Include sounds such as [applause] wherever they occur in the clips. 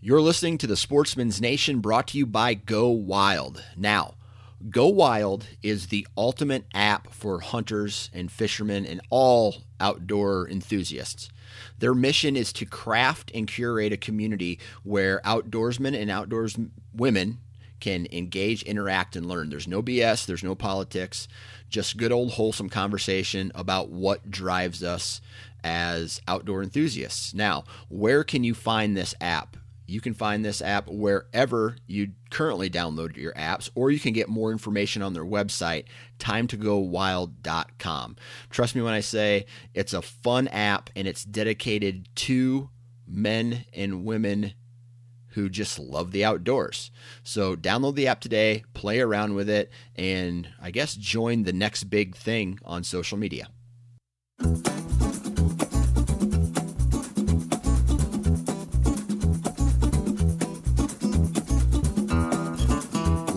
You're listening to the Sportsman's Nation brought to you by Go Wild. Now, Go Wild is the ultimate app for hunters and fishermen and all outdoor enthusiasts. Their mission is to craft and curate a community where outdoorsmen and outdoors women can engage, interact, and learn. There's no BS, there's no politics, just good old wholesome conversation about what drives us as outdoor enthusiasts. Now, where can you find this app? You can find this app wherever you currently download your apps, or you can get more information on their website, timetogowild.com. Trust me when I say it's a fun app and it's dedicated to men and women who just love the outdoors. So download the app today, play around with it, and I guess join the next big thing on social media.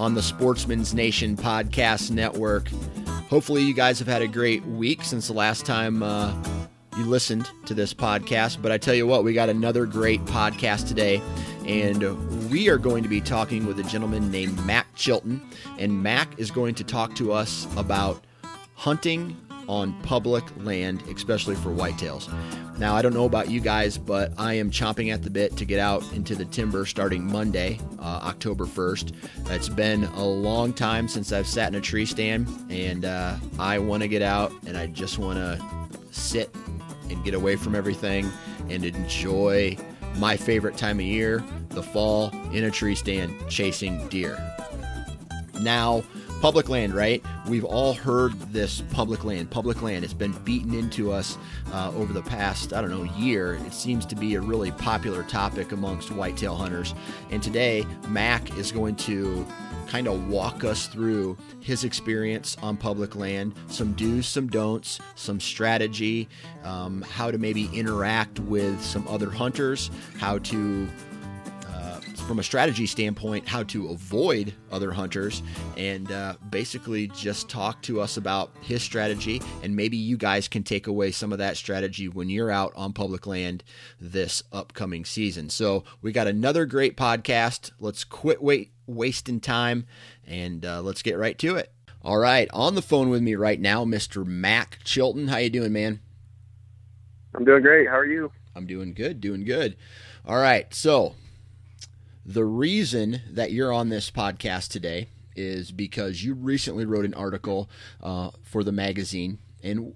on the Sportsman's Nation Podcast Network. Hopefully, you guys have had a great week since the last time uh, you listened to this podcast. But I tell you what, we got another great podcast today. And we are going to be talking with a gentleman named Mac Chilton. And Mac is going to talk to us about hunting on public land, especially for whitetails. Now, I don't know about you guys, but I am chomping at the bit to get out into the timber starting Monday, uh, October 1st. It's been a long time since I've sat in a tree stand, and uh, I want to get out and I just want to sit and get away from everything and enjoy my favorite time of year, the fall, in a tree stand chasing deer. Now, public land, right? We've all heard this public land. Public land. It's been beaten into us uh, over the past, I don't know, year. It seems to be a really popular topic amongst whitetail hunters. And today, Mac is going to kind of walk us through his experience on public land, some do's, some don'ts, some strategy, um, how to maybe interact with some other hunters, how to from a strategy standpoint how to avoid other hunters and uh, basically just talk to us about his strategy. And maybe you guys can take away some of that strategy when you're out on public land this upcoming season. So we got another great podcast. Let's quit wait wasting time and uh, let's get right to it. All right. On the phone with me right now mr mac chilton. How you doing man? I'm doing great. How are you? I'm doing good doing good. All right. So the reason that you're on this podcast today is because you recently wrote an article uh, for the magazine. And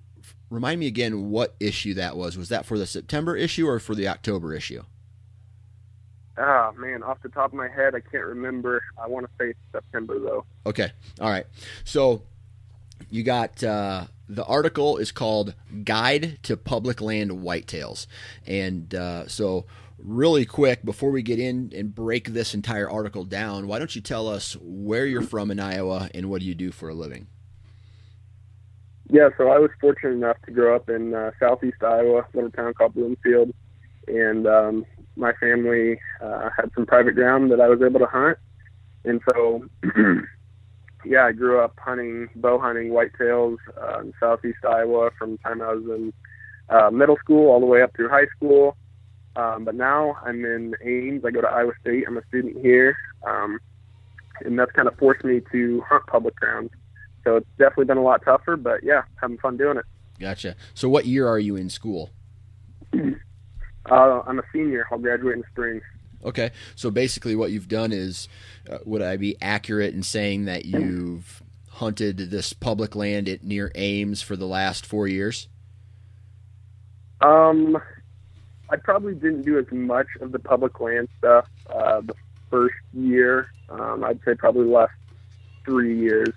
remind me again what issue that was. Was that for the September issue or for the October issue? Ah, man, off the top of my head, I can't remember. I want to say September, though. Okay. All right. So you got uh, the article is called Guide to Public Land Whitetails. And uh, so really quick before we get in and break this entire article down why don't you tell us where you're from in iowa and what do you do for a living? Yeah so i was fortunate enough to grow up in uh, southeast iowa a little town called bloomfield. And um, my family uh, had some private ground that i was able to hunt. And so [clears throat] yeah i grew up hunting bow hunting whitetails uh, in southeast iowa from the time i was in uh, middle school all the way up through high school um, but now I'm in Ames. I go to Iowa State. I'm a student here, um, and that's kind of forced me to hunt public grounds. So it's definitely been a lot tougher, but yeah, having fun doing it. Gotcha. So what year are you in school? [clears throat] uh, I'm a senior. I'll graduate in the spring. Okay. So basically, what you've done is, uh, would I be accurate in saying that [clears throat] you've hunted this public land at near Ames for the last four years? Um, I probably didn't do as much of the public land stuff uh, the first year. Um, I'd say probably last three years.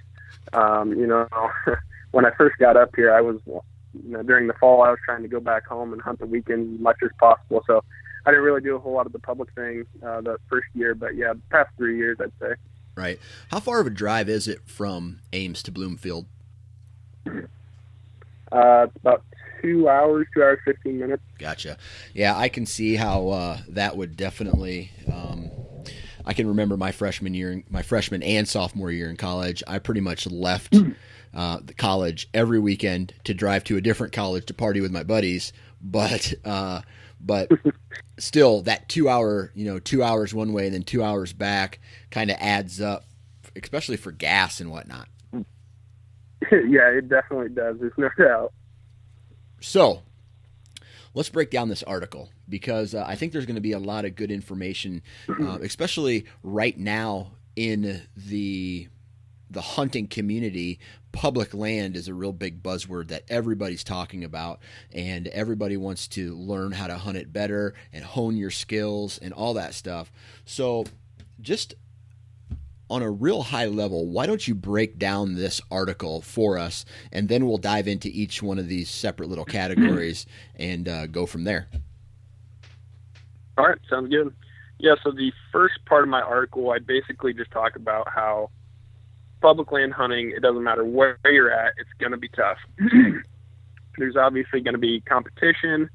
Um, you know, [laughs] when I first got up here, I was, you know, during the fall, I was trying to go back home and hunt the weekend as much as possible. So I didn't really do a whole lot of the public thing uh, the first year, but yeah, the past three years, I'd say. Right. How far of a drive is it from Ames to Bloomfield? Uh, it's about two hours, two hours, 15 minutes. Gotcha. Yeah, I can see how uh, that would definitely. Um, I can remember my freshman year, my freshman and sophomore year in college. I pretty much left uh, the college every weekend to drive to a different college to party with my buddies. But uh, but [laughs] still, that two hour, you know, two hours one way and then two hours back, kind of adds up, especially for gas and whatnot. [laughs] yeah, it definitely does. There's no doubt. So, let's break down this article because uh, I think there's going to be a lot of good information, uh, [clears throat] especially right now in the the hunting community. Public land is a real big buzzword that everybody's talking about, and everybody wants to learn how to hunt it better and hone your skills and all that stuff. So, just on a real high level, why don't you break down this article for us, and then we'll dive into each one of these separate little categories and uh, go from there. All right, sounds good. Yeah, so the first part of my article, I basically just talk about how public land hunting, it doesn't matter where you're at, it's going to be tough. [clears throat] There's obviously going to be competition,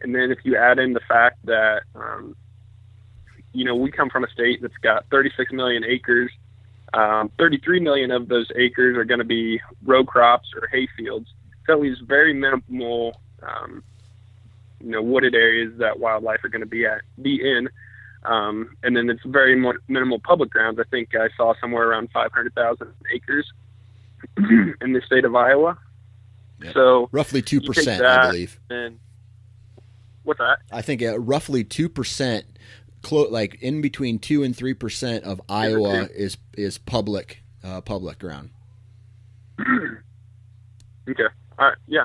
and then if you add in the fact that um, you know, we come from a state that's got 36 million acres. Um, 33 million of those acres are going to be row crops or hay fields. So it leaves very minimal, um, you know, wooded areas that wildlife are going to be at, be in. Um, and then it's very minimal public grounds. I think I saw somewhere around 500,000 acres [clears throat] in the state of Iowa. Yep. So roughly two percent, I believe. And what's that? I think uh, roughly two percent clo- like in between two and three percent of Iowa is is public uh, public ground. [clears throat] okay. All right. Yeah.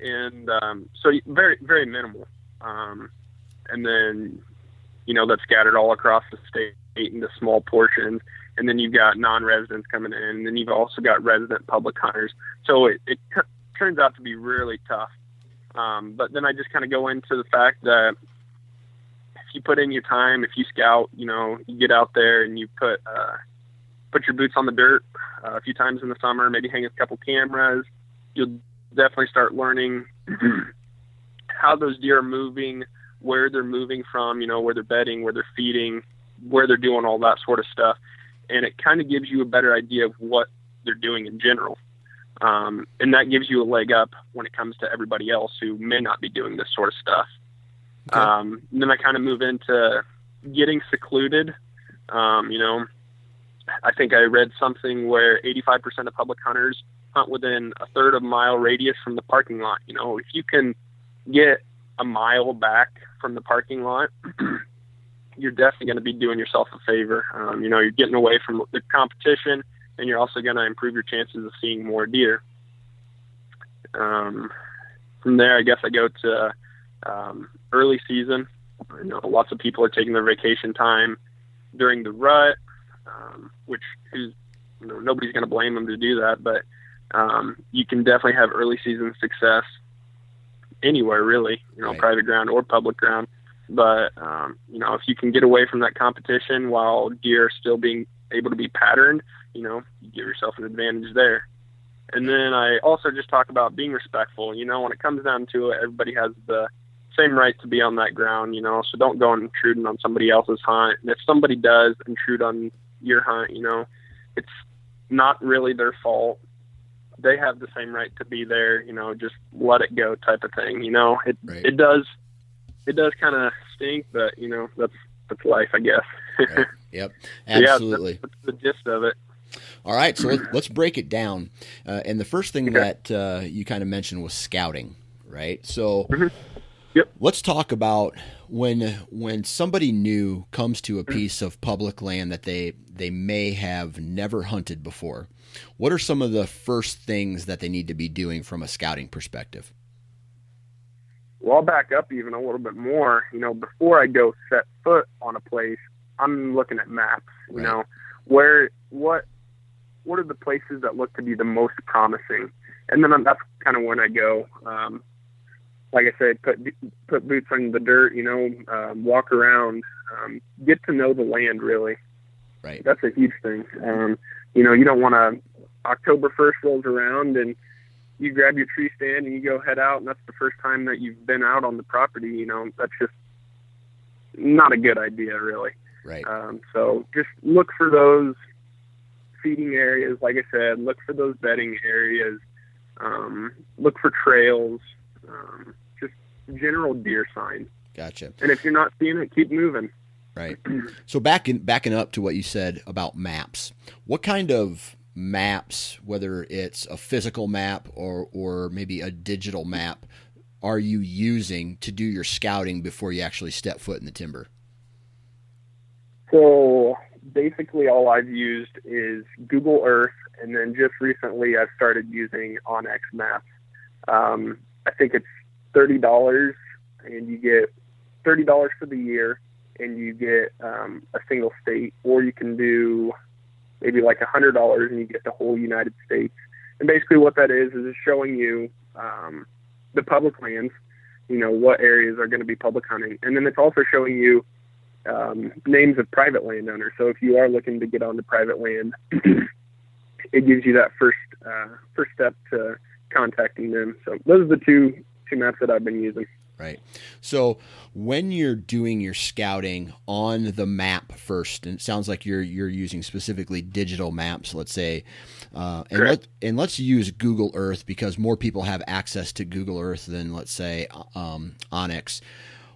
And um, so very very minimal. Um, and then you know that's scattered all across the state into small portions. And then you've got non-residents coming in, and then you've also got resident public hunters. So it, it t- turns out to be really tough. Um, but then I just kind of go into the fact that you put in your time, if you scout, you know, you get out there and you put uh, put your boots on the dirt uh, a few times in the summer, maybe hang a couple cameras, you'll definitely start learning [clears throat] how those deer are moving, where they're moving from, you know, where they're bedding, where they're feeding, where they're doing all that sort of stuff, and it kind of gives you a better idea of what they're doing in general. Um, and that gives you a leg up when it comes to everybody else who may not be doing this sort of stuff. Okay. Um, then I kind of move into getting secluded. Um, you know, I think I read something where 85% of public hunters hunt within a third of a mile radius from the parking lot. You know, if you can get a mile back from the parking lot, [clears throat] you're definitely going to be doing yourself a favor. Um, you know, you're getting away from the competition, and you're also going to improve your chances of seeing more deer. Um, from there, I guess I go to um, early season. You know, lots of people are taking their vacation time during the rut, um, which is you know nobody's going to blame them to do that, but um, you can definitely have early season success anywhere really, you know, right. private ground or public ground. But um, you know, if you can get away from that competition while deer are still being able to be patterned, you know, you give yourself an advantage there. And then I also just talk about being respectful. You know, when it comes down to it, everybody has the same right to be on that ground, you know. So don't go intruding on somebody else's hunt. And if somebody does intrude on your hunt, you know, it's not really their fault. They have the same right to be there, you know, just let it go type of thing, you know. It right. it does it does kind of stink, but you know, that's that's life, I guess. right. [laughs] Yep. Absolutely. yeah, that's, that's the gist of it. All right, so let's break it down. Uh, and the first thing okay. that uh, you kind of mentioned was scouting, right? So mm-hmm. Yep. Let's talk about when when somebody new comes to a piece of public land that they they may have never hunted before. What are some of the first things that they need to be doing from a scouting perspective? Well, I'll back up even a little bit more. You know, before I go set foot on a place, I'm looking at maps. You right. know, where what what are the places that look to be the most promising, and then that's kind of when I go. Um, like I said, put put boots on the dirt. You know, um, walk around, um, get to know the land. Really, right. That's a huge thing. Um, you know, you don't want to. October first rolls around and you grab your tree stand and you go head out, and that's the first time that you've been out on the property. You know, that's just not a good idea, really. Right. Um, so just look for those feeding areas. Like I said, look for those bedding areas. Um, look for trails. Um, general deer sign. Gotcha. And if you're not seeing it, keep moving. Right. [clears throat] So backing backing up to what you said about maps, what kind of maps, whether it's a physical map or or maybe a digital map, are you using to do your scouting before you actually step foot in the timber? So basically, all I've used is Google Earth, and then just recently I've started using onX Maps. Um, I think it's thirty dollars, and you get thirty dollars for the year, and you get um, a single state, or you can do maybe like a hundred dollars, and you get the whole United States. And basically, what that is is it's showing you um, the public lands, you know, what areas are going to be public hunting, and then it's also showing you um, names of private landowners. So if you are looking to get onto private land, [clears throat] it gives you that first uh, first step to contacting them. So those are the two two maps that I've been using. Right. So when you're doing your scouting on the map first, and it sounds like you're you're using specifically digital maps, let's say, uh, and let and let's use Google Earth because more people have access to Google Earth than let's say um, onX.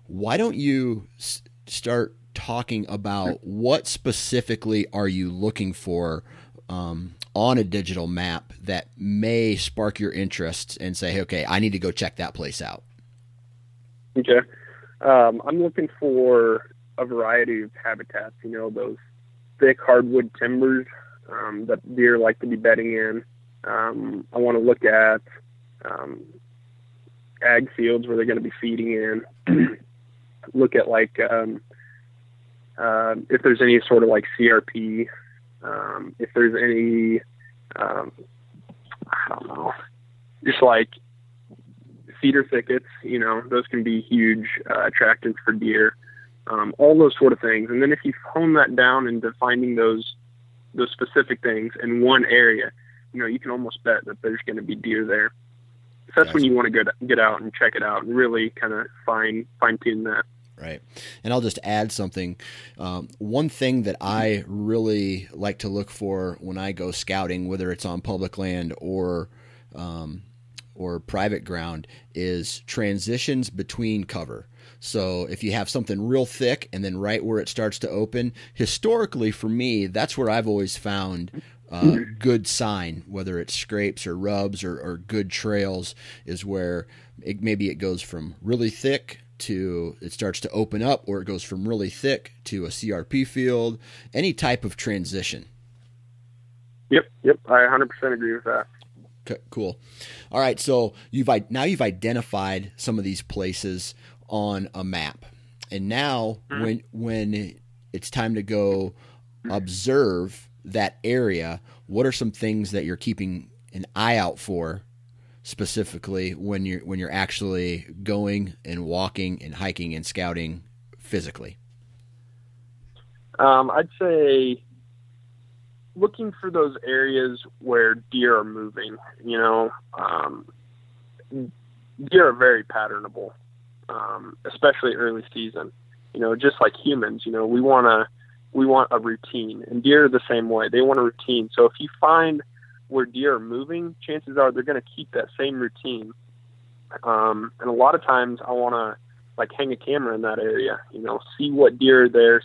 Why don't you s- start talking about what specifically are you looking for um, on a digital map that may spark your interest and say, hey, okay, I need to go check that place out. Okay. Um, I'm looking for a variety of habitats, you know, those thick hardwood timbers um, that deer like to be bedding in. Um, I want to look at um, ag fields where they're going to be feeding in. [clears throat] look at like um, uh, if there's any sort of like CRP, um, if there's any, um, I don't know, just like cedar thickets, you know, those can be huge uh, attractants for deer. Um, all those sort of things. And then if you hone that down into finding those those specific things in one area, you know, you can almost bet that there's going to be deer there. So that's Gotcha. when you want to get get out and check it out and really kind of fine fine tune that. Right. And I'll just add something. Um, one thing that I really like to look for when I go scouting, whether it's on public land or um, or private ground, is transitions between cover. So if you have something real thick and then right where it starts to open, historically for me, that's where I've always found uh, good sign, whether it's scrapes or rubs or, or good trails, is where it, maybe it goes from really thick to it starts to open up, or it goes from really thick to a CRP field, any type of transition. Yep, yep, I 100% agree with that. Okay, cool. All right, so you've now you've identified some of these places on a map, and now mm-hmm. when when it's time to go observe that area, what are some things that you're keeping an eye out for specifically when you're when you're actually going and walking and hiking and scouting physically? Um, I'd say looking for those areas where deer are moving. You know, um, deer are very patternable, um, especially early season. You know, just like humans, you know, we want to we want a routine, and deer are the same way. They want a routine. So if you find where deer are moving, chances are they're going to keep that same routine. Um, and a lot of times, I want to like hang a camera in that area. You know, see what deer are there,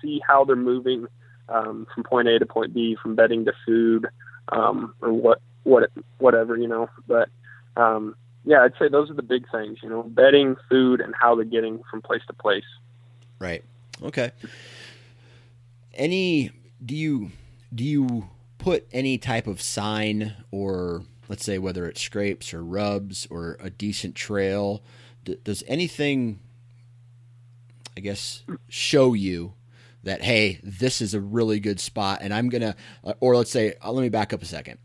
see how they're moving um, from point A to point B, from bedding to food, um, or what what whatever you know. But um, yeah, I'd say those are the big things. You know, bedding, food, and how they're getting from place to place. Right. Okay. Any do you do you put any type of sign or let's say whether it's scrapes or rubs or a decent trail d- does anything I guess show you that hey this is a really good spot and I'm uh, or let's say uh, let me back up a second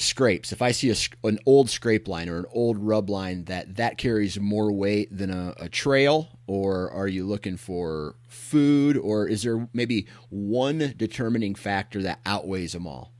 scrapes, if I see a, an old scrape line or an old rub line, that that carries more weight than a, a trail, or are you looking for food, or is there maybe one determining factor that outweighs them all?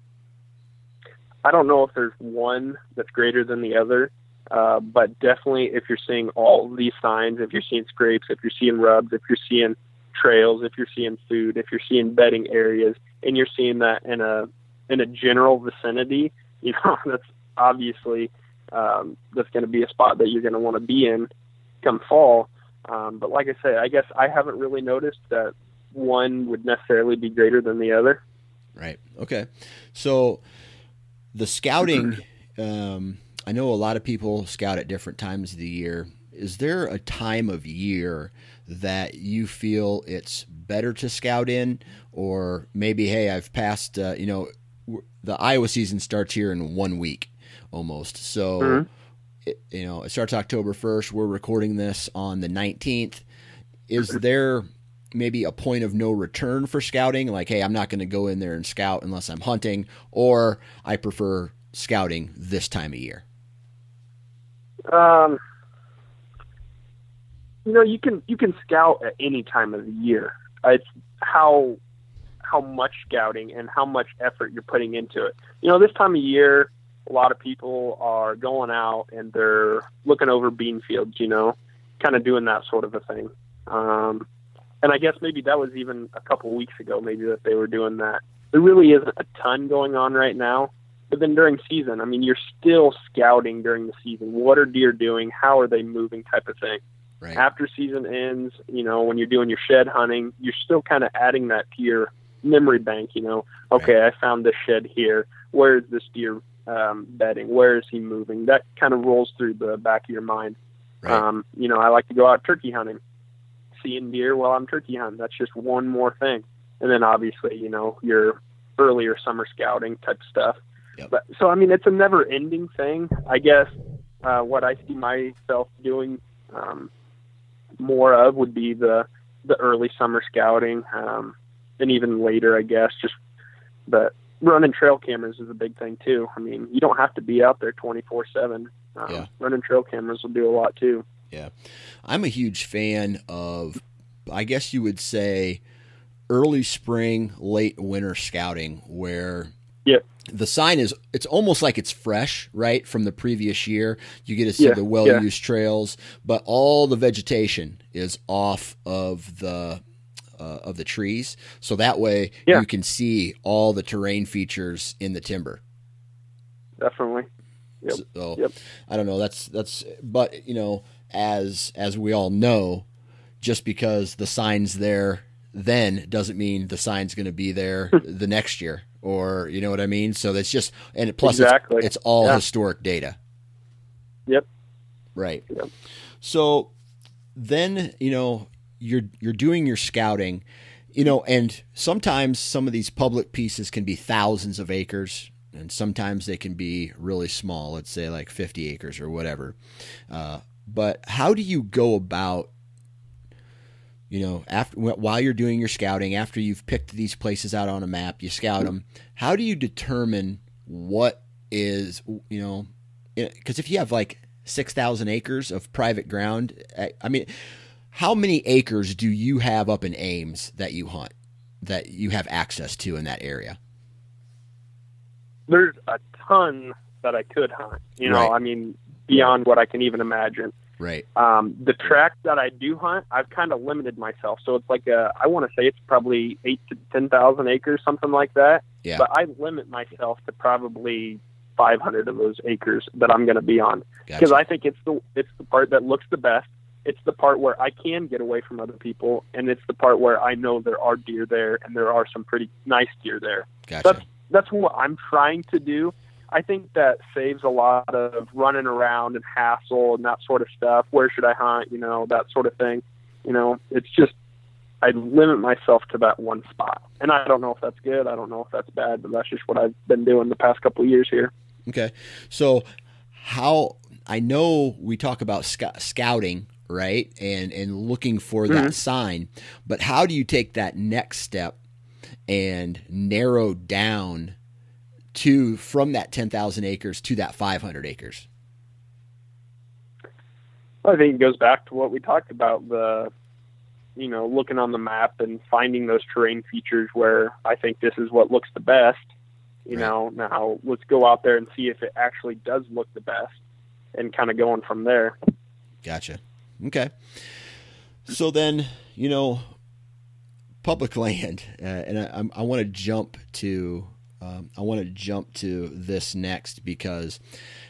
I don't know if there's one that's greater than the other, uh, but definitely if you're seeing all these signs, if you're seeing scrapes, if you're seeing rubs, if you're seeing trails, if you're seeing food, if you're seeing bedding areas, and you're seeing that in a in a general vicinity, you know [laughs] that's obviously um, that's going to be a spot that you're going to want to be in come fall. Um, but like I said, I guess I haven't really noticed that one would necessarily be greater than the other. Right. Okay. So the scouting, [clears throat] um, I know a lot of people scout at different times of the year. Is there a time of year that you feel it's better to scout in, or maybe, hey, I've passed, uh, you know, the Iowa season starts here in one week almost. So, mm-hmm. it, you know, it starts October 1st. We're recording this on the 19th. Is there maybe a point of no return for scouting? Like, hey, I'm not going to go in there and scout unless I'm hunting, or I prefer scouting this time of year? Um, you know, you can you can scout at any time of the year. It's how how much scouting and how much effort you're putting into it. You know, this time of year, a lot of people are going out and they're looking over bean fields. You know, kind of doing that sort of a thing. Um, and I guess maybe that was even a couple weeks ago, maybe that they were doing that. There really isn't a ton going on right now. But then during season, I mean, you're still scouting during the season. What are deer doing? How are they moving? Type of thing. Right. After season ends, you know, when you're doing your shed hunting, you're still kind of adding that to your memory bank. You know, okay, right. I found this shed here. Where is this deer um, bedding? Where is he moving? That kind of rolls through the back of your mind. Right. Um, you know, I like to go out turkey hunting seeing deer while I'm turkey hunting. That's just one more thing. And then obviously, you know, your earlier summer scouting type stuff. Yep. But so I mean, it's a never-ending thing. I guess uh, what I see myself doing um, more of would be the the early summer scouting, um, and even later, I guess. Just but running trail cameras is a big thing too. I mean, you don't have to be out there twenty four seven. Um, running trail cameras will do a lot too. Yeah. I'm a huge fan of, I guess you would say, early spring, late winter scouting, where yep. the sign is, it's almost like it's fresh, right, from the previous year. You get to see yeah. the well used yeah. trails, but all the vegetation is off of the. Uh, of the trees, so that way yeah. you can see all the terrain features in the timber. Definitely. Yep. So, yep. I don't know. That's that's, but you know, as as we all know, just because the sign's there then doesn't mean the sign's going to be there [laughs] the next year or you know what I mean. So that's just and plus exactly. it's, it's, all yeah. historic data. Yep. Right. Yep. So then you know you're you're doing your scouting, you know, and sometimes some of these public pieces can be thousands of acres. And sometimes they can be really small, let's say like 50 acres or whatever. Uh, but how do you go about you know after while you're doing your scouting after you've picked these places out on a map you scout them how do you determine what is you know because if you have like 6000 acres of private ground i mean how many acres do you have up in ames that you hunt that you have access to in that area there's a ton that i could hunt you know right. i mean beyond what I can even imagine. Right. Um, the track that I do hunt, I've kind of limited myself. So it's like a, I want to say it's probably eight to ten thousand acres, something like that. Yeah. But I limit myself to probably 500 of those acres that I'm going to be on because gotcha. I think it's the it's the part that looks the best. It's the part where I can get away from other people, and it's the part where I know there are deer there, and there are some pretty nice deer there. Gotcha. That's that's what I'm trying to do. I think that saves a lot of running around and hassle and that sort of stuff. Where should I hunt? You know, that sort of thing. You know, it's just I limit myself to that one spot, and I don't know if that's good. I don't know if that's bad, but that's just what I've been doing the past couple of years here. Okay, so how I know we talk about sc- scouting, right, and and looking for that mm-hmm. sign, but how do you take that next step and narrow down to from that 10,000 acres to that 500 acres? I think it goes back to what we talked about the you know looking on the map and finding those terrain features where I think this is what looks the best. You right. know, now let's go out there and see if it actually does look the best, and kind of going from there. Gotcha. Okay. So then, you know, public [laughs] land, uh, and I, I want to jump to um, I want to jump to this next because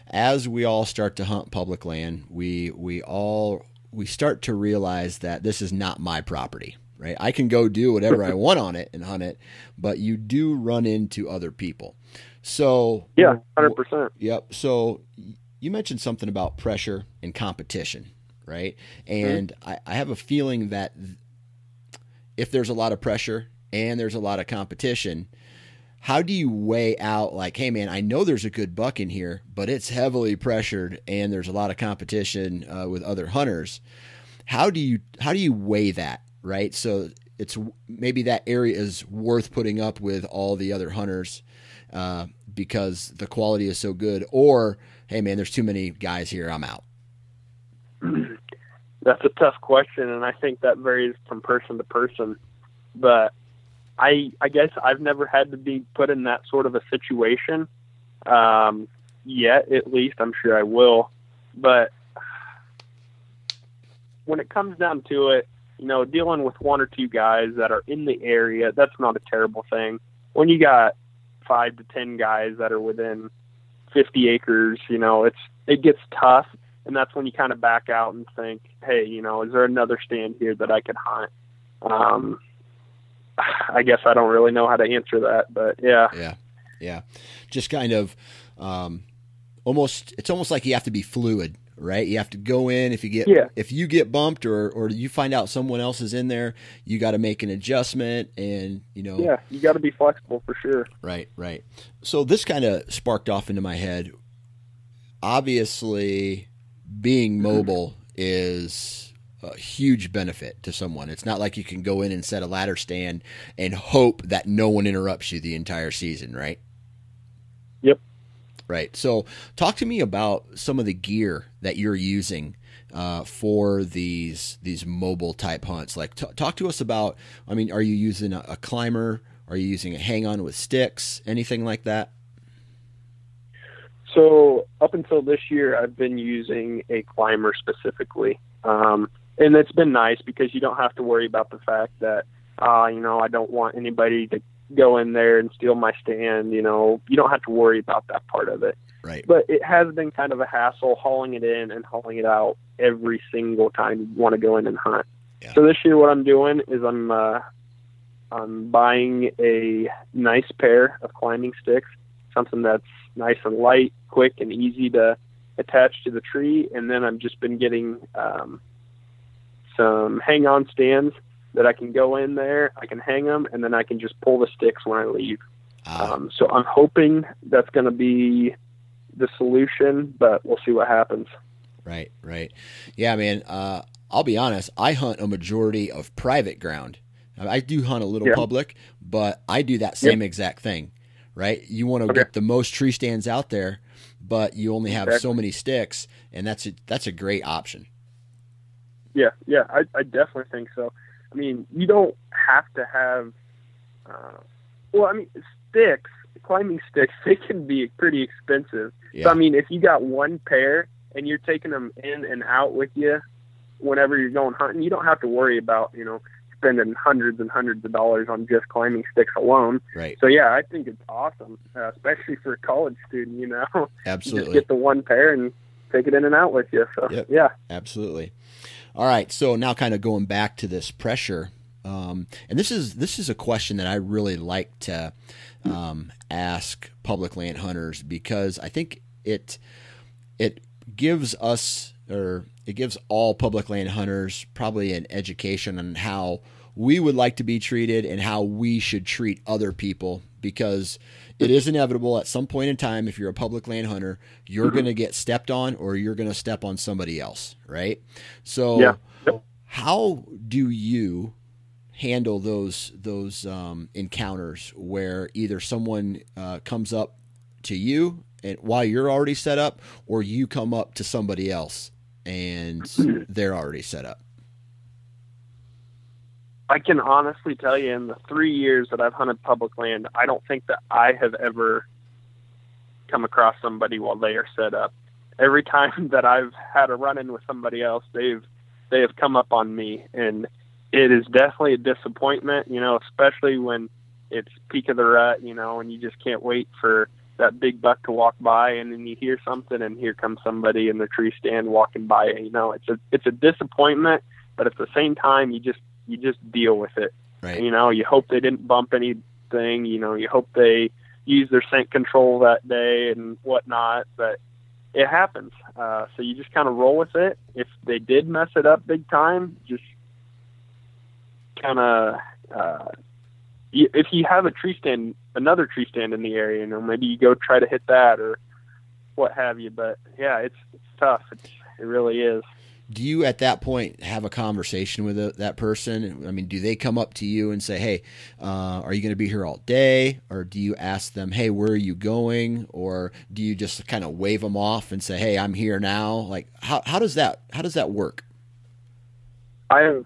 as we all start to hunt public land, we we all we start to realize that this is not my property, right? I can go do whatever I [laughs] want on it and hunt it, but you do run into other people. So yeah, hundred percent. Yep. So you mentioned something about pressure and competition, right? And mm-hmm. I, I have a feeling that if there's a lot of pressure and there's a lot of competition, how do you weigh out like hey man i know there's a good buck in here but it's heavily pressured and there's a lot of competition uh, with other hunters how do you how do you weigh that right so it's maybe that area is worth putting up with all the other hunters uh, because the quality is so good or hey man there's too many guys here i'm out that's a tough question and i think that varies from person to person but I I guess I've never had to be put in that sort of a situation um, yet. At least I'm sure I will. But when it comes down to it, you know, dealing with one or two guys that are in the area, that's not a terrible thing. When you got five to ten guys that are within 50 acres, you know, it's it gets tough, and that's when you kind of back out and think, hey, you know, is there another stand here that I could hunt? Um, I guess I don't really know how to answer that, but yeah. Yeah. Yeah. Just kind of um, almost it's almost like you have to be fluid, right? You have to go in if you get yeah. if you get bumped or or you find out someone else is in there, you got to make an adjustment and, you know. Yeah, you got to be flexible for sure. Right, right. So this kind of sparked off into my head. Obviously, being mobile is a huge benefit to someone. It's not like you can go in and set a ladder stand and hope that no one interrupts you the entire season, right? Yep. Right. So, talk to me about some of the gear that you're using uh, for these these mobile type hunts. Like, t- talk to us about. I mean, are you using a, a climber? Are you using a hang on with sticks? Anything like that? So up until this year, I've been using a climber specifically. Um, and it's been nice because you don't have to worry about the fact that uh, you know I don't want anybody to go in there and steal my stand. You know, you don't have to worry about that part of it. Right. But it has been kind of a hassle hauling it in and hauling it out every single time you want to go in and hunt. Yeah. So this year, what I'm doing is I'm uh, I'm buying a nice pair of climbing sticks, something that's nice and light, quick, and easy to attach to the tree. And then I've just been getting um, some hang on stands that I can go in there, I can hang them, and then I can just pull the sticks when I leave. Uh, um, so I'm hoping that's going to be the solution, but we'll see what happens. Right, right. Yeah, man. Uh, I'll be honest. I hunt a majority of private ground. I do hunt a little yeah. public, but I do that same yep. exact thing. Right? You want to okay. get the most tree stands out there, but you only have exactly. so many sticks, and that's a, that's a great option. Yeah, yeah, I, I definitely think so. I mean, you don't have to have. Uh, well, I mean, sticks, climbing sticks, [laughs] they can be pretty expensive. Yeah. So I mean, if you got one pair and you're taking them in and out with you whenever you're going hunting, you don't have to worry about you know spending hundreds and hundreds of dollars on just climbing sticks alone. Right. So yeah, I think it's awesome, uh, especially for a college student. You know, [laughs] absolutely. just get the one pair and take it in and out with you. So yep. yeah, absolutely. All right, so now kind of going back to this pressure, um, and this is this is a question that I really like to um, ask public land hunters because I think it it gives us or it gives all public land hunters probably an education on how we would like to be treated and how we should treat other people because it is inevitable at some point in time if you're a public land hunter you're mm-hmm. going to get stepped on or you're going to step on somebody else right so yeah. how do you handle those those um, encounters where either someone uh, comes up to you and while you're already set up, or you come up to somebody else and [clears throat] they're already set up? I can honestly tell you, in the three years that I've hunted public land, I don't think that I have ever come across somebody while they are set up. Every time [laughs] that I've had a run in with somebody else, they've they have come up on me, and it is definitely a disappointment. You know, especially when it's peak of the rut, you know, and you just can't wait for that big buck to walk by, and then you hear something, and here comes somebody in the tree stand walking by. You know, it's a it's a disappointment, but at the same time, you just you just deal with it. Right. You know, you hope they didn't bump anything. You know, you hope they use their scent control that day and whatnot. But it happens. Uh, so you just kind of roll with it. If they did mess it up big time, just kind of. Uh, if you have a tree stand, another tree stand in the area, you know, maybe you go try to hit that or what have you. But yeah, it's it's tough. It's, it really is do you at that point have a conversation with a, that person? I mean, do they come up to you and say, "Hey, uh, are you going to be here all day?" Or do you ask them, "Hey, where are you going?" Or do you just kind of wave them off and say, "Hey, I'm here now"? Like, how how does that how does that work? I have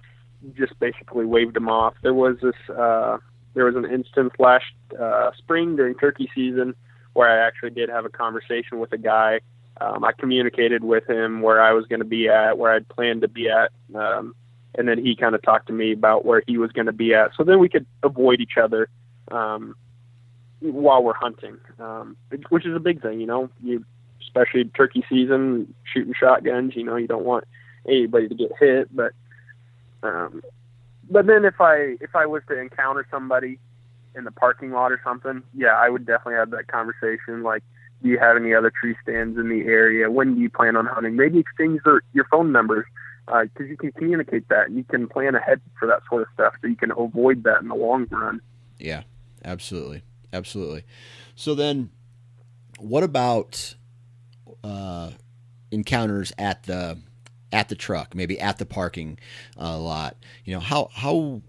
just basically waved them off. There was this uh, there was an instance last uh, spring during turkey season where I actually did have a conversation with a guy um, I communicated with him where I was going to be at, where I'd planned to be at, um, and then he kind of talked to me about where he was going to be at. So then we could avoid each other um, while we're hunting, um, which is a big thing, you know. You, especially turkey season, shooting shotguns. You know, you don't want anybody to get hit, but um, but then if I if I was to encounter somebody in the parking lot or something, yeah, I would definitely have that conversation. Like, do you have any other tree stands in the area? When do you plan on hunting? Maybe exchange your, your phone numbers because uh, you can communicate that. and You can plan ahead for that sort of stuff, so you can avoid that in the long run. Yeah, absolutely, absolutely. So then, what about uh, encounters at the at the truck, maybe at the parking uh, lot? You know, how how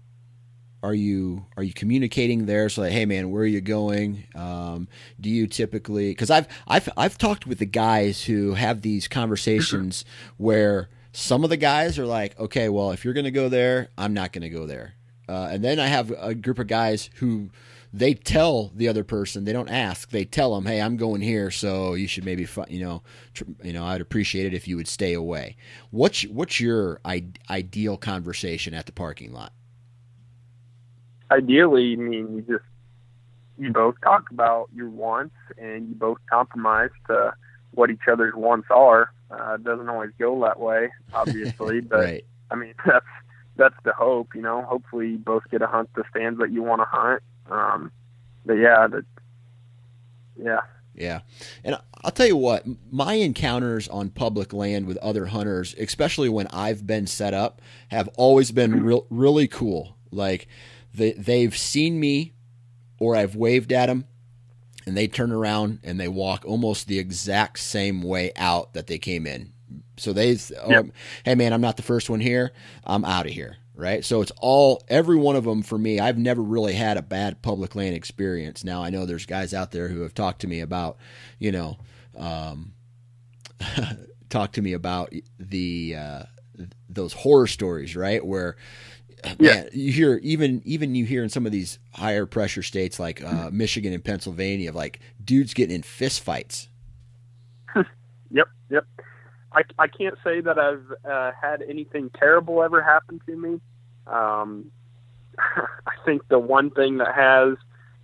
are you are you communicating there? So like, hey man, where are you going? Um, do you typically? Because I've I've I've talked with the guys who have these conversations where some of the guys are like, okay, well, if you're going to go there, I'm not going to go there. Uh, and then I have a group of guys who they tell the other person they don't ask they tell them hey i'm going here so you should maybe you know tr- you know i'd appreciate it if you would stay away what's what's your I- ideal conversation at the parking lot ideally, I mean, you just you both talk about your wants and you both compromise to what each other's wants are. Uh, it doesn't always go that way, obviously, [laughs] but right. I mean [laughs] that's that's the hope, you know. Hopefully, you both get to hunt the stands that you want to hunt. Um, but yeah, that yeah. Yeah. And I'll tell you what, my encounters on public land with other hunters, especially when I've been set up, have always been real, really cool. Like, they, they've seen me or I've waved at them and they turn around and they walk almost the exact same way out that they came in. So they, oh, yep. hey man, I'm not the first one here. I'm out of here. Right. So it's all, every one of them for me. I've never really had a bad public land experience. Now I know there's guys out there who have talked to me about, you know, um, [laughs] talk to me about the, uh, those horror stories, right? Where, yeah. you hear even even you hear in some of these higher pressure states like uh, Michigan and Pennsylvania, of like dudes getting in fist fights. [laughs] yep, yep. I I can't say that I've uh, had anything terrible ever happen to me. Um, [laughs] I think the one thing that has,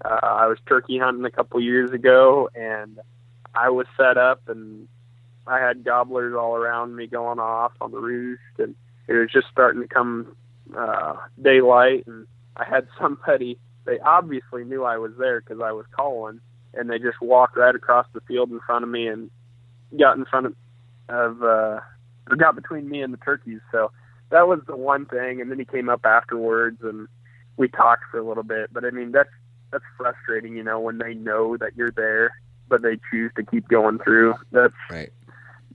uh, I was turkey hunting a couple years ago, and I was set up, and I had gobblers all around me going off on the roost, and it was just starting to come uh, daylight, and I had [laughs] somebody. They obviously knew I was there because I was calling, and they just walked right across the field in front of me and got in front of, of uh, got between me and the turkeys. So that was the one thing. And then he came up afterwards, and we talked for a little bit. But I mean, that's that's frustrating, you know, when they know that you're there, but they choose to keep going through. That's right.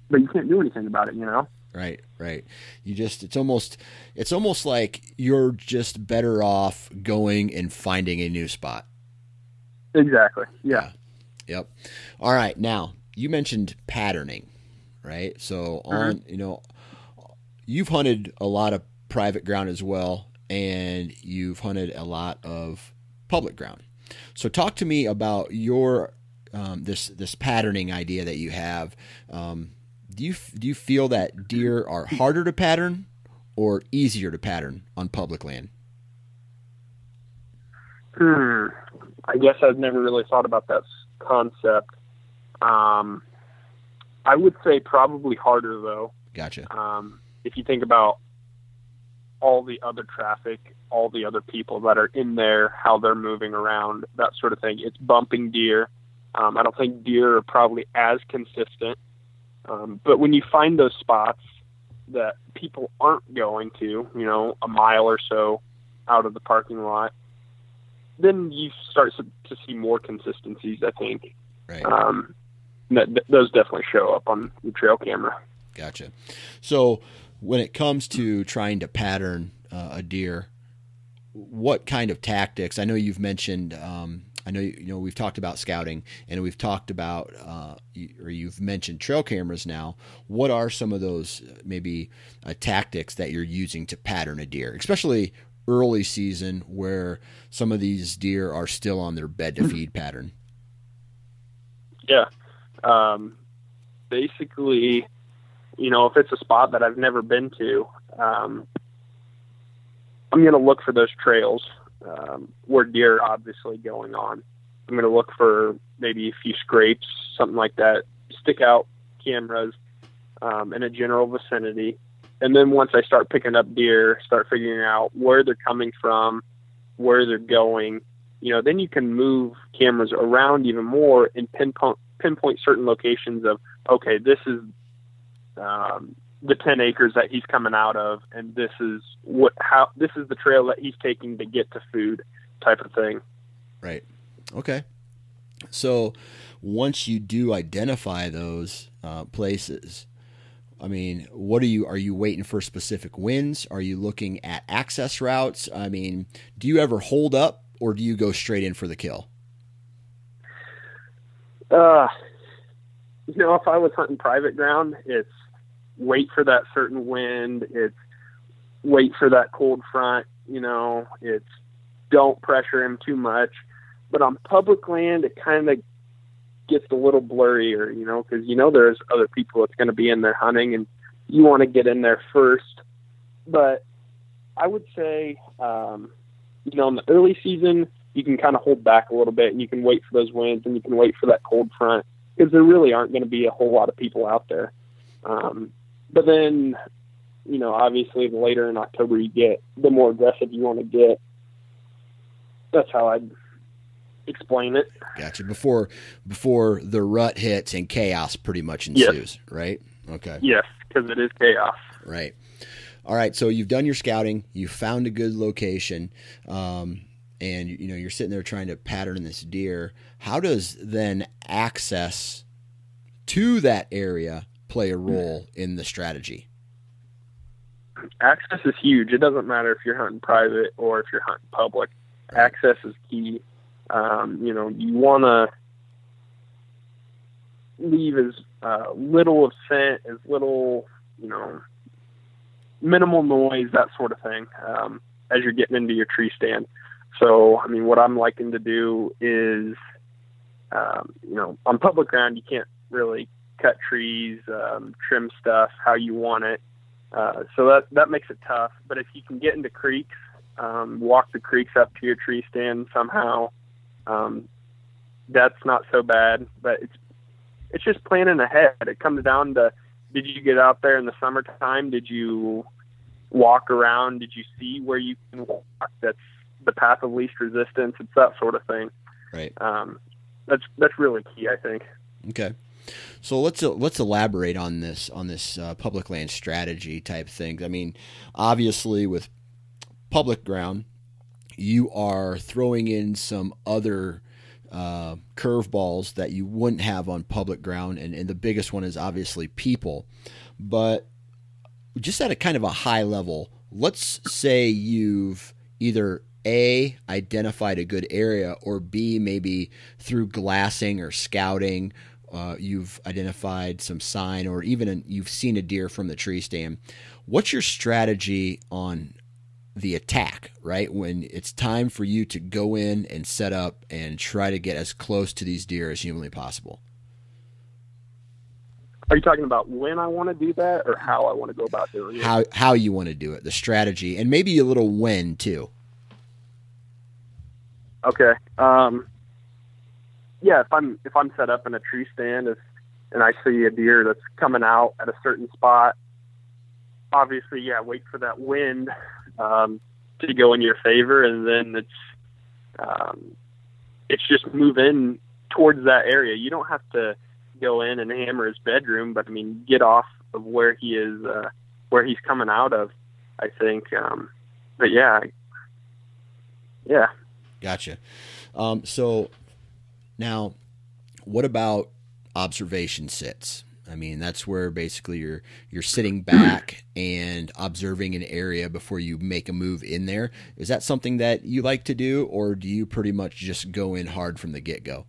But you can't do anything about it, you know. Right, right. You just it's almost it's almost like you're just better off going and finding a new spot. Exactly. Yeah. Yep. All right. Now you mentioned patterning, right? So on, mm-hmm. you know, you've hunted a lot of private ground as well, and you've hunted a lot of public ground. So talk to me about your um, this this patterning idea that you have. Um, do you do you feel that deer are harder to pattern or easier to pattern on public land? Hmm. I guess I've never really thought about that concept. Um, I would say probably harder though. Gotcha. Um, if you think about all the other traffic, all the other people that are in there, how they're moving around, that sort of thing. It's bumping deer. Um, I don't think deer are probably as consistent. Um, but when you find those spots that people aren't going to, you know, a mile or so out of the parking lot, then you start to see more consistencies. I think. Right. Um, that, those definitely show up on the trail camera. Gotcha. So when it comes to trying to pattern uh, a deer, what kind of tactics? I know you've mentioned. Um, I know you know we've talked about scouting and we've talked about uh, or you've mentioned trail cameras now. What are some of those maybe uh, tactics that you're using to pattern a deer, especially early season where some of these deer are still on their bed to [clears throat] feed pattern? Yeah, um, basically, you know, if it's a spot that I've never been to, um, I'm going to look for those trails um, where deer are obviously going on. I'm going to look for maybe a few scrapes, something like that, stick out cameras um, in a general vicinity. And then once I start picking up deer, start figuring out where they're coming from, where they're going, you know, then you can move cameras around even more and pinpoint pinpoint certain locations of okay, this is um, the 10 acres that he's coming out of and this is what how this is the trail that he's taking to get to food type of thing. Right. Okay. So once you do identify those uh, places i mean what are you are you waiting for specific winds are you looking at access routes? I mean do you ever hold up or do you go straight in for the kill uh you know if i was hunting private ground it's wait for that certain wind. It's wait for that cold front. You know, it's don't pressure him too much. But on public land, it kind of gets a little blurrier, you know, because you know there's other people that's going to be in there hunting, and you want to get in there first. But I would say, um, you know, in the early season, you can kind of hold back a little bit, and you can wait for those winds, and you can wait for that cold front, because there really aren't going to be a whole lot of people out there. Um, but then, you know, obviously the later in October you get, the more aggressive you want to get. That's how I'd explain it. Gotcha. Before before the rut hits and chaos pretty much ensues, yes. right? Okay. Yes, because it is chaos. Right. All right. So you've done your scouting. You found a good location, um, and you know you're sitting there trying to pattern this deer. How does then access to that area play a role in the strategy? Access is huge. It doesn't matter if you're hunting private or if you're hunting public. Access is key. Um, you know, you want to leave as uh, little of scent, as little, you know, minimal noise, that sort of thing, um, as you're getting into your tree stand. So, I mean, what I'm liking to do is, um, you know, on public ground, you can't really cut trees, um, trim stuff how you want it. Uh, so that that makes it tough. But if you can get into creeks, um, walk the creeks up to your tree stand somehow, um, that's not so bad. But it's it's just planning ahead. It comes down to did you get out there in the summertime? Did you walk around? Did you see where you can walk? That's the path of least resistance. It's that sort of thing. Right. Um, that's that's really key, I think. Okay. So let's uh, let's elaborate on this on this uh, public land strategy type thing. I mean, obviously with public ground, you are throwing in some other uh, curveballs that you wouldn't have on public ground, and, and the biggest one is obviously people. But just at a kind of a high level, let's say you've either a identified a good area, or b maybe through glassing or scouting, uh, you've identified some sign, or even you've seen a deer from the tree stand. What's your strategy on the attack, right? When it's time for you to go in and set up and try to get as close to these deer as humanly possible. Are you talking about when I want to do that or how I want to go about doing it? How how you want to do it, the strategy, and maybe a little when too. Okay. Um, yeah, if I'm if I'm set up in a tree stand if, and I see a deer that's coming out at a certain spot, obviously, yeah, wait for that wind um, to go in your favor, and then it's um, it's just move in towards that area. You don't have to go in and hammer his bedroom, but I mean, get off of where he is, uh, where he's coming out of. I think, um, but yeah, yeah. Gotcha. Um, so now, what about observation sits? I mean, that's where basically you're you're sitting back [clears throat] and observing an area before you make a move in there. Is that something that you like to do, or do you pretty much just go in hard from the get go?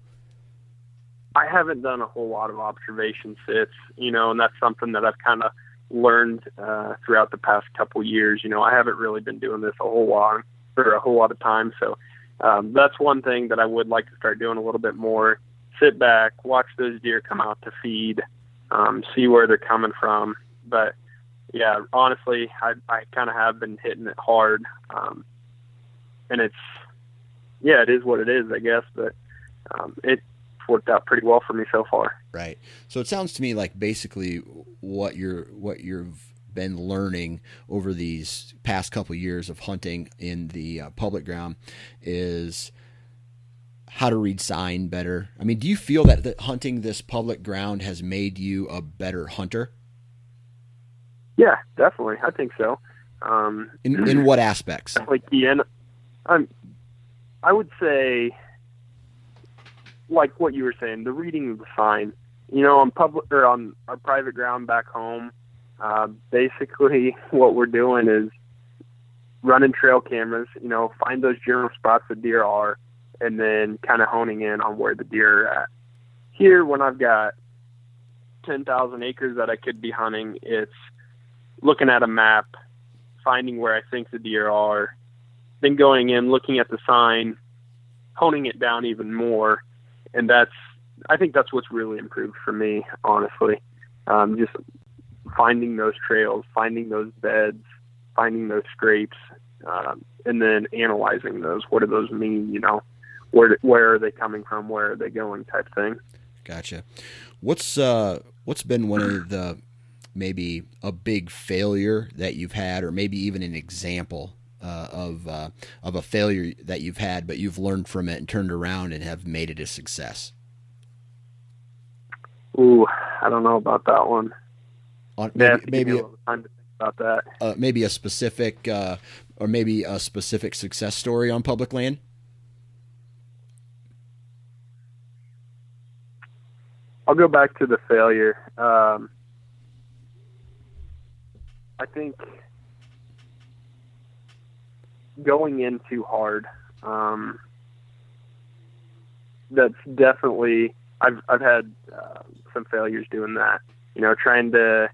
I haven't done a whole lot of observation sits, you know, and that's something that I've kind of learned uh, throughout the past couple years. You know, I haven't really been doing this a whole lot for a whole lot of time, so um, that's one thing that I would like to start doing a little bit more. Sit back, watch those deer come out to feed, um, see where they're coming from. But yeah, honestly, I, I kind of have been hitting it hard, um, and it's yeah, it is what it is, I guess. But um, it worked out pretty well for me so far. Right. So it sounds to me like basically what you're what you've been learning over these past couple of years of hunting in the uh, public ground is how to read sign better. I mean, do you feel that, that hunting this public ground has made you a better hunter? Yeah, definitely. I think so. Um, in in what aspects? [laughs] Like the end, um, I would say, like what you were saying, the reading of the sign. You know, on public or on our private ground back home, uh, basically [laughs] what we're doing is running trail cameras. You know, find those general spots that deer are, and then kind of honing in on where the deer are at. Here, when I've got 10,000 acres that I could be hunting, it's looking at a map, finding where I think the deer are, then going in, looking at the sign, honing it down even more. And that's, I think that's what's really improved for me, honestly. Um, just finding those trails, finding those beds, finding those scrapes, um, and then analyzing those. What do those mean? You know, where where are they coming from? Where are they going? Type thing. Gotcha. What's uh what's been one of the maybe a big failure that you've had, or maybe even an example uh, of uh, of a failure that you've had, but you've learned from it and turned around and have made it a success? Ooh, I don't know about that one. On maybe, yeah, maybe a, time to think about that. Uh, maybe a specific, uh, or maybe a specific success story on public land. I'll go back to the failure. Um, I think going in too hard. Um, that's definitely I've I've had uh, some failures doing that. You know, trying to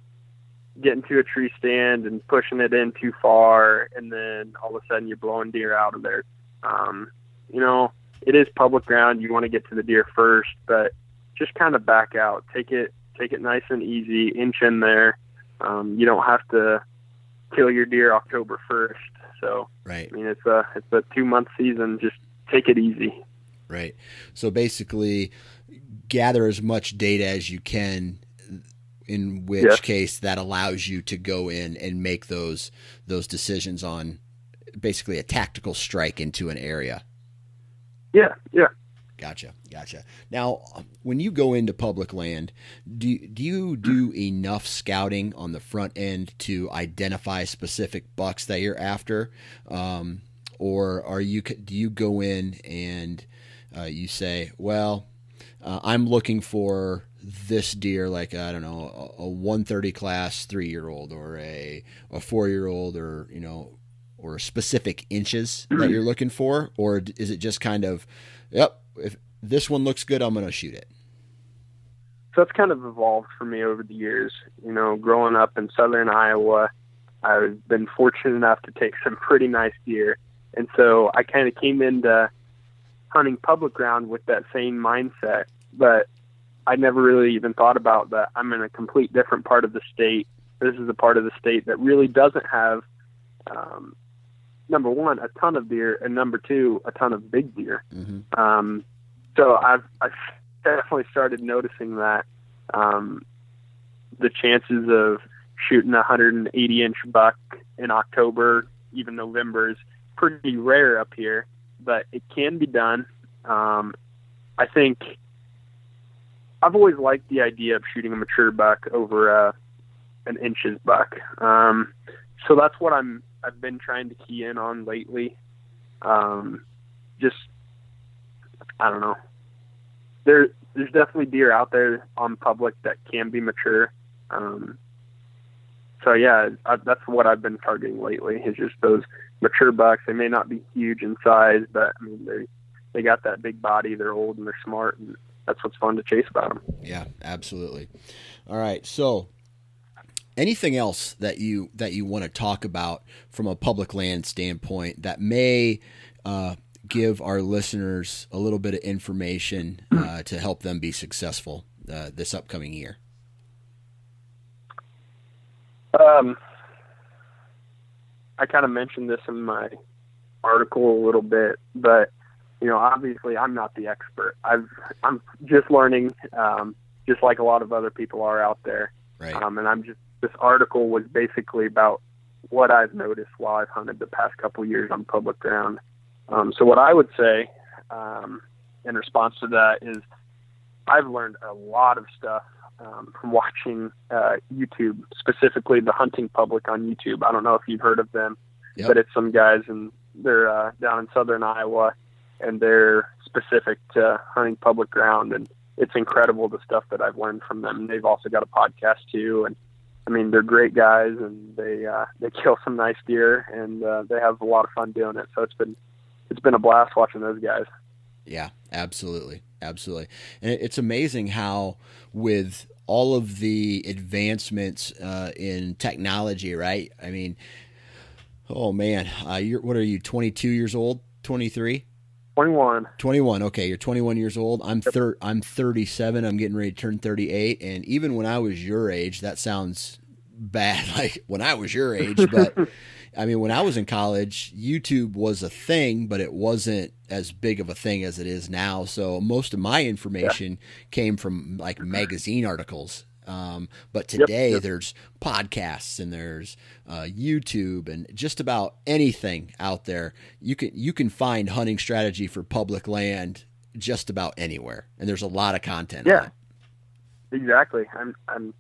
get to a tree stand and pushing it in too far, and then all of a sudden you're blowing deer out of there. Um, you know, it is public ground. You want to get to the deer first, but just kind of back out. Take it take it nice and easy. Inch in there. Um, you don't have to kill your deer October first. So right. I mean, it's a it's a two month season. Just take it easy. Right. So basically, gather as much data as you can. In which yes. case, that allows you to go in and make those those decisions on basically a tactical strike into an area. Yeah, yeah. Gotcha, gotcha. Now, when you go into public land, do do you do enough scouting on the front end to identify specific bucks that you're after, um, or are you do you go in and uh, you say, well, uh, I'm looking for this deer, like I don't know, a, a 130 class three year old, or a a four year old, or you know, or specific inches that mm-hmm. you're looking for, or is it just kind of, yep, if this one looks good, I'm going to shoot it? So it's kind of evolved for me over the years. You know, growing up in southern Iowa, I've been fortunate enough to take some pretty nice deer. And so I kind of came into hunting public ground with that same mindset, but I never really even thought about that. I'm in a complete different part of the state. This is a part of the state that really doesn't have, um, number one, a ton of deer, and number two, a ton of big deer. Mm-hmm. Um, so I've, I've definitely started noticing that um, the chances of shooting a 180 inch buck in October, even November, is pretty rare up here, but it can be done. Um, I think I've always liked the idea of shooting a mature buck over uh, an inches buck. Um, so that's what I'm I've been trying to key in on lately. Um, just I don't know. There there's definitely deer out there on public that can be mature. Um, so yeah, I, that's what I've been targeting lately. Is just those mature bucks. They may not be huge in size, but I mean they they got that big body. They're old and they're smart, and that's what's fun to chase about them. Yeah, absolutely. All right, so anything else that you that you want to talk about from a public land standpoint that may uh, give our listeners a little bit of information uh, to help them be successful uh, this upcoming year? Um, I kind of mentioned this in my article a little bit, but you know, obviously, I'm not the expert. I've I'm just learning, um, just like a lot of other people are out there. Right. Um, and I'm just this article was basically about what I've noticed while I've hunted the past couple years on public ground. Um, so what I would say um, in response to that is I've learned a lot of stuff um, from watching uh, YouTube, specifically the hunting public on YouTube. I don't know if you've heard of them, Yep. but it's some guys and they're uh, down in southern Iowa and they're specific to hunting public ground and it's incredible the stuff that I've learned from them. They've also got a podcast too and I mean they're great guys and they uh, they [laughs] kill some nice deer and uh, they have a lot of fun doing it. So it's been it's been a blast watching those guys. Yeah, absolutely, absolutely, and it's amazing how with all of the advancements uh, in technology, right? I mean, oh man, uh, you're what are you? Twenty two years old? Twenty three? 21. 21. Okay, you're 21 years old. I'm thir- I'm 37. I'm getting ready to turn 38. And even when I was your age, that sounds bad. [laughs] Like when I was your age, but [laughs] I mean, when I was in college, YouTube was a thing, but it wasn't as big of a thing as it is now. So most of my information came from like magazine articles. Um, but today yep. there's podcasts and there's uh, YouTube and just about anything out there. You can you can find hunting strategy for public land just about anywhere, and there's a lot of content. Yeah. Exactly. I'm I'm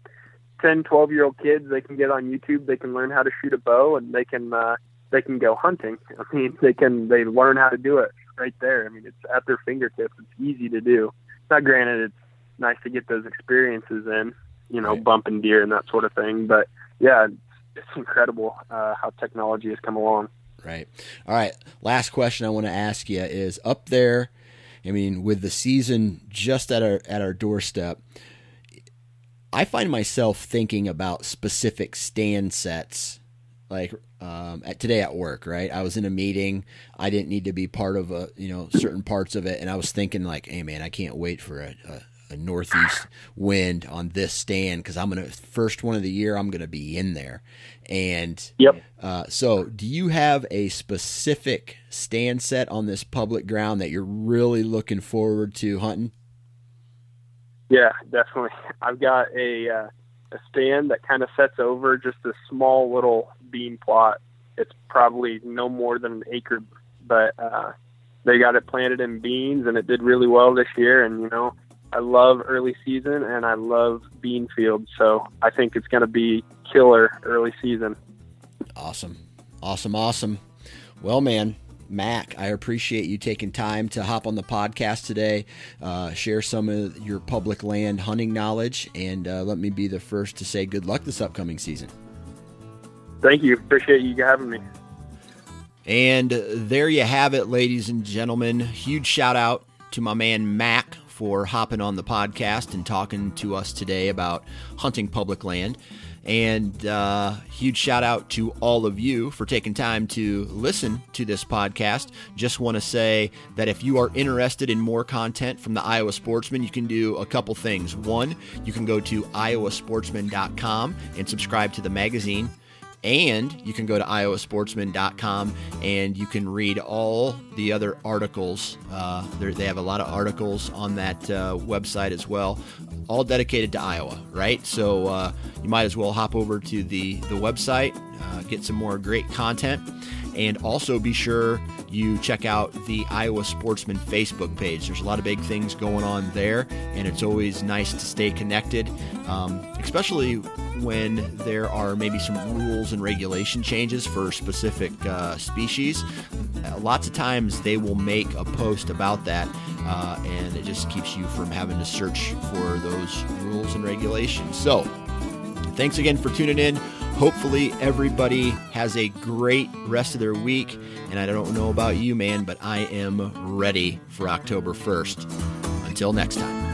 10, 12 year old kids. They can get on YouTube. They can learn how to shoot a bow, and they can uh, they can go hunting. [laughs] I mean, they can they learn how to do it right there. I mean, it's at their fingertips. It's easy to do. Now, granted, it's nice to get those experiences in, you know, Right. bumping deer and that sort of thing. But yeah, it's, incredible uh, how technology has come along. Right. All right. Last question I want to ask you is up there. I mean, with the season just at our at our doorstep, I find myself thinking about specific stand sets. Like um, at today at work, right? I was in a meeting. I didn't need to be part of a you know certain parts of it, and I was thinking like, hey man, I can't wait for a, a, a northeast wind on this stand because I'm gonna first one of the year. I'm gonna be in there, and Yep. uh, so, do you have a specific stand set on this public ground that you're really looking forward to hunting? Yeah, definitely. [laughs] I've got a uh, a stand that kind of sets over just a small little bean plot. It's probably no more than an acre, but uh, they got it planted in beans, and it did really well this year. And you know, I love early season, and I love bean fields, so I think it's going to be killer early season. Awesome, awesome, awesome. Well, man, Mac, I appreciate you taking time to hop on the podcast today, uh, share some of your public land hunting knowledge, and uh, let me be the first to say good luck this upcoming season. Thank you. Appreciate you having me. And there you have it, ladies and gentlemen. Huge shout out to my man Mac for hopping on the podcast and talking to us today about hunting public land. And uh, huge shout out to all of you for taking time to listen to this podcast. Just want to say that if you are interested in more content from the Iowa Sportsman, you can do a couple things. One, you can go to iowasportsman.com and subscribe to the magazine. And you can go to iowasportsman.com and you can read all the other articles. Uh, they have a lot of articles on that uh, website as well, all dedicated to Iowa, right? So uh, you might as well hop over to the, the website, uh, get some more great content. And also be sure you check out the Iowa Sportsman Facebook page. There's a lot of big things going on there, and it's always nice to stay connected, um, especially when there are maybe some rules and regulation changes for specific uh, species. Uh, lots of times they will make a post about that, uh, and it just keeps you from having to search for those rules and regulations. So, thanks again for tuning in. Hopefully, everybody has a great rest of their week. And I don't know about you, man, but I am ready for October 1st. Until next time.